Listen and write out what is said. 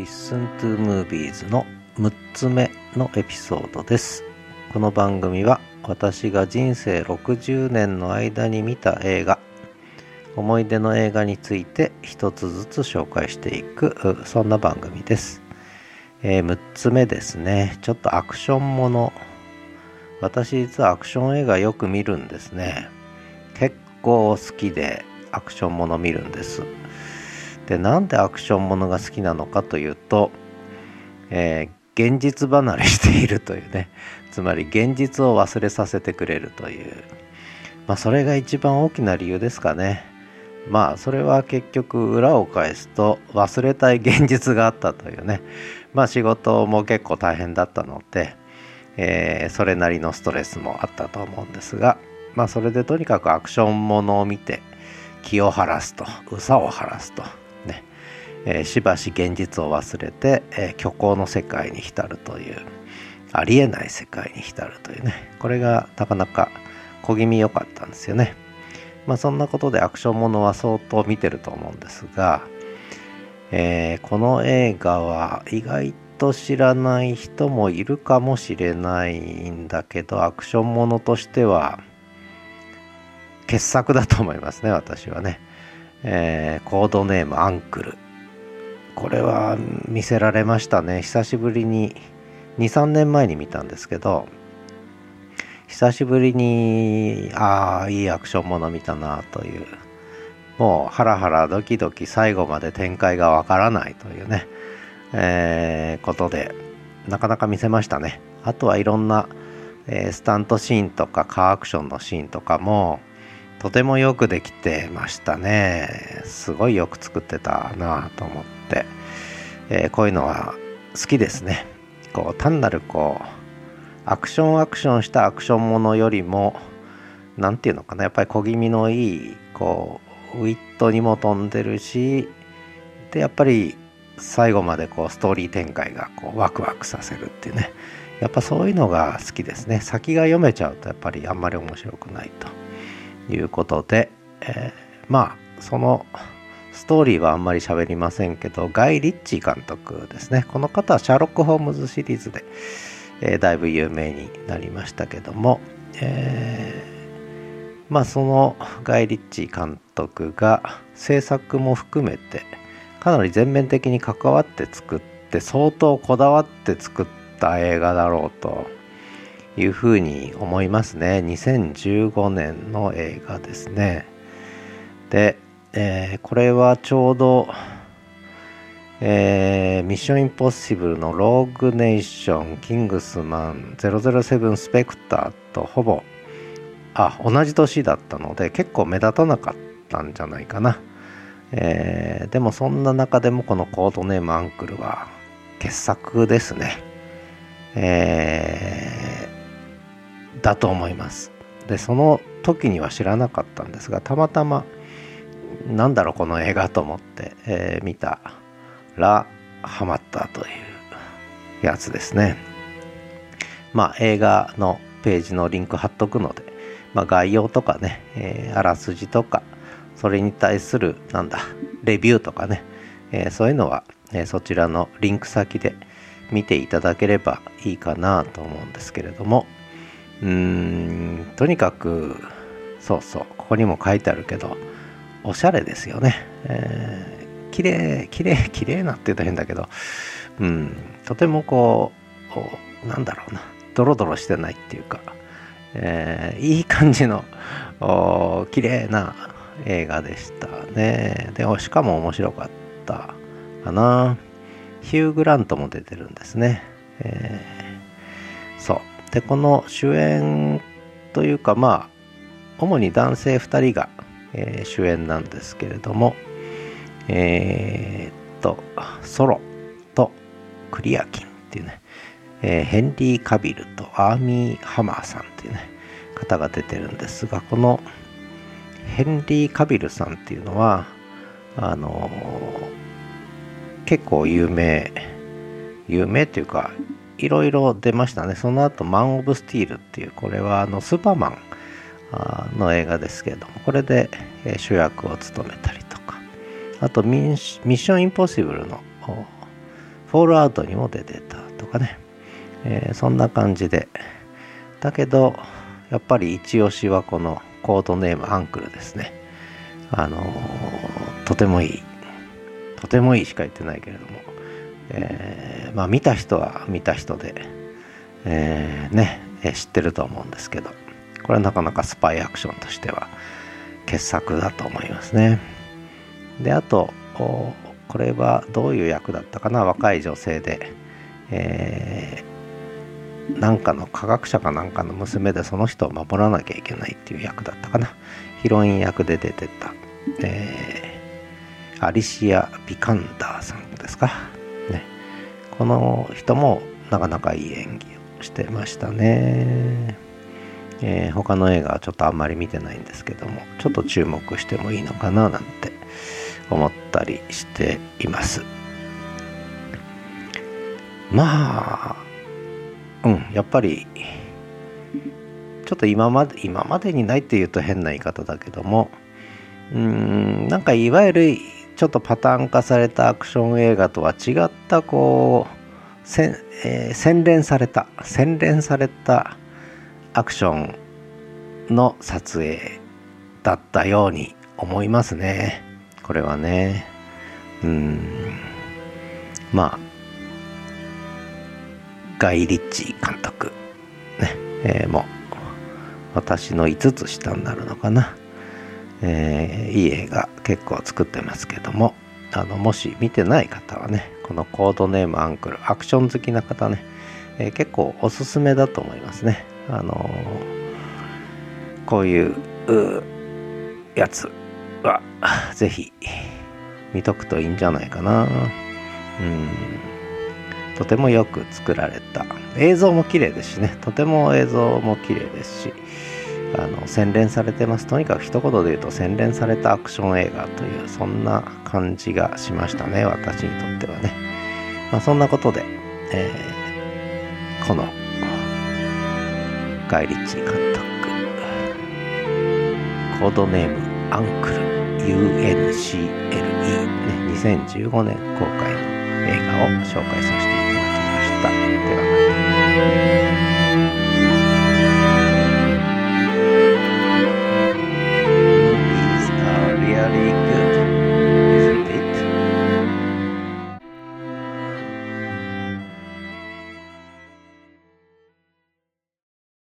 Listen to Movies の6つ目のエピソードです。この番組は私が人生60年の間に見た映画、思い出の映画について一つずつ紹介していく、そんな番組です。えー6つ目ですね。ちょっとアクションもの。私実はアクション映画よく見るんですね。結構好きでアクションもの見るんです。でなんでアクションものが好きなのかというと、えー現実離れしているというね。つまり現実を忘れさせてくれるという。まあそれが一番大きな理由ですかね。まあそれは結局裏を返すと忘れたい現実があったというね。まあ仕事も結構大変だったので、えーそれなりのストレスもあったと思うんですがまあそれでとにかくアクションものを見て気を晴らすと憂さを晴らすと、えーしばし現実を忘れて、えー虚構の世界に浸るというありえない世界に浸るというねこれがなかなか小気味良かったんですよね。まあそんなことでアクションものは相当見てると思うんですが、えーこの映画は意外と知らない人もいるかもしれないんだけどアクションものとしては傑作だと思いますね私はね、えーコードネームアンクル。これは見せられましたね。久しぶりに23年前に見たんですけど久しぶりにああいいアクションもの見たなというもうハラハラドキドキ最後まで展開がわからないというね、えーことでなかなか見せましたね。あとはいろんな、えースタントシーンとかカーアクションのシーンとかもとてもよくできてましたね。すごいよく作ってたなと思って、えーこういうのは好きですね。こう単なるこうアクションアクションしたアクションものよりも何て言うのかな。やっぱり小気味のいいこうウィットにも飛んでるしでやっぱり最後までこうストーリー展開がこうワクワクさせるっていうね。やっぱそういうのが好きですね。先が読めちゃうとやっぱりあんまり面白くないと。いうことで、えーまあそのストーリーはあんまり喋りませんけどガイ・リッチー監督ですね。この方はシャーロック・ホームズシリーズで、えーだいぶ有名になりましたけども、えーまあそのガイ・リッチー監督が制作も含めてかなり全面的に関わって作って相当こだわって作った映画だろうというふうに思いますね2015年の映画ですねで、えーこれはちょうど、えーミッションインポッシブルのローグネーション、キングスマン、007スペクターとほぼ、あ、同じ年だったので結構目立たなかったんじゃないかな。えーでもそんな中でもこのコードネームアンクルは傑作ですね。えーだと思います。で、その時には知らなかったんですが、たまたま、なんだろうこの映画と思って、えー見たらハマったというやつですね。まあ映画のページのリンク貼っとくので、まあ、概要とかね、えーあらすじとかそれに対するなんだレビューとかね、えーそういうのは、えそちらのリンク先で見ていただければいいかなと思うんですけれどもうんとにかくそうそうここにも書いてあるけどおしゃれですよね、えー綺麗綺麗綺麗なって言うと変だけどうんとてもこうこうなんだろうなドロドロしてないっていうか、えーいい感じの綺麗な映画でしたね。でしかも面白かったかな。ヒュー・グラントも出てるんですね、えーそう。でこの主演というかまあ主に男性2人が、えー主演なんですけれどもえーっとソロとクリアキンっていうね、えーヘンリー・カビルとアーミー・ハマーさんっていうね方が出てるんですがこのヘンリー・カビルさんっていうのはあの結構有名有名っていうかいろいろ出ましたね。その後マン・オブ・スティールっていうこれはあのスーパーマンの映画ですけれどもこれで、主役を務めたりとか。あとミッション・インポッシブルのフォールアウトにも出てたとかね、えー、そんな感じで。だけどやっぱり一押しはこのコードネームアンクルですね。あのー、とてもいい。とてもいいしか言ってないけれども、えー、まあ見た人は見た人で、えー、ね、え知ってると思うんですけどこれはなかなかスパイアクションとしては傑作だと思いますね。であとこれはどういう役だったかな？若い女性で、えー、なんかの科学者かなんかの娘でその人を守らなきゃいけないっていう役だったかな？ヒロイン役で出てた、えー、アリシア・ビカンダーさんですか、この人もなかなかいい演技をしてましたね、えー、他の映画はちょっとあんまり見てないんですけどもちょっと注目してもいいのかななんて思ったりしています。まあうんやっぱりちょっと今まで今までにないっていうと変な言い方だけどもうんなんかいわゆるちょっとパターン化されたアクション映画とは違ったこうせ、えー、洗練された洗練されたアクションの撮影だったように思いますね。これはね。うん。まあガイ・リッチ監督。ね、えー、もう私の5つ下になるのかな、えー、いい映画結構作ってますけどもあのもし見てない方はねこのコードネームアンクルアクション好きな方ね、えー、結構おすすめだと思いますねあのー、こういうやつはぜひ見とくといいんじゃないかな。うん。とてもよく作られた。映像も綺麗ですしね。とても映像も綺麗ですし、あの、洗練されてます。とにかく一言で言うと洗練されたアクション映画という、そんな感じがしましたね。私にとってはね。まあ、そんなことで、えー、この、ガイリッチ監督、コードネーム、アンクル UNCLE、ね、2015年公開の映画を紹介させていただきました。ではまた。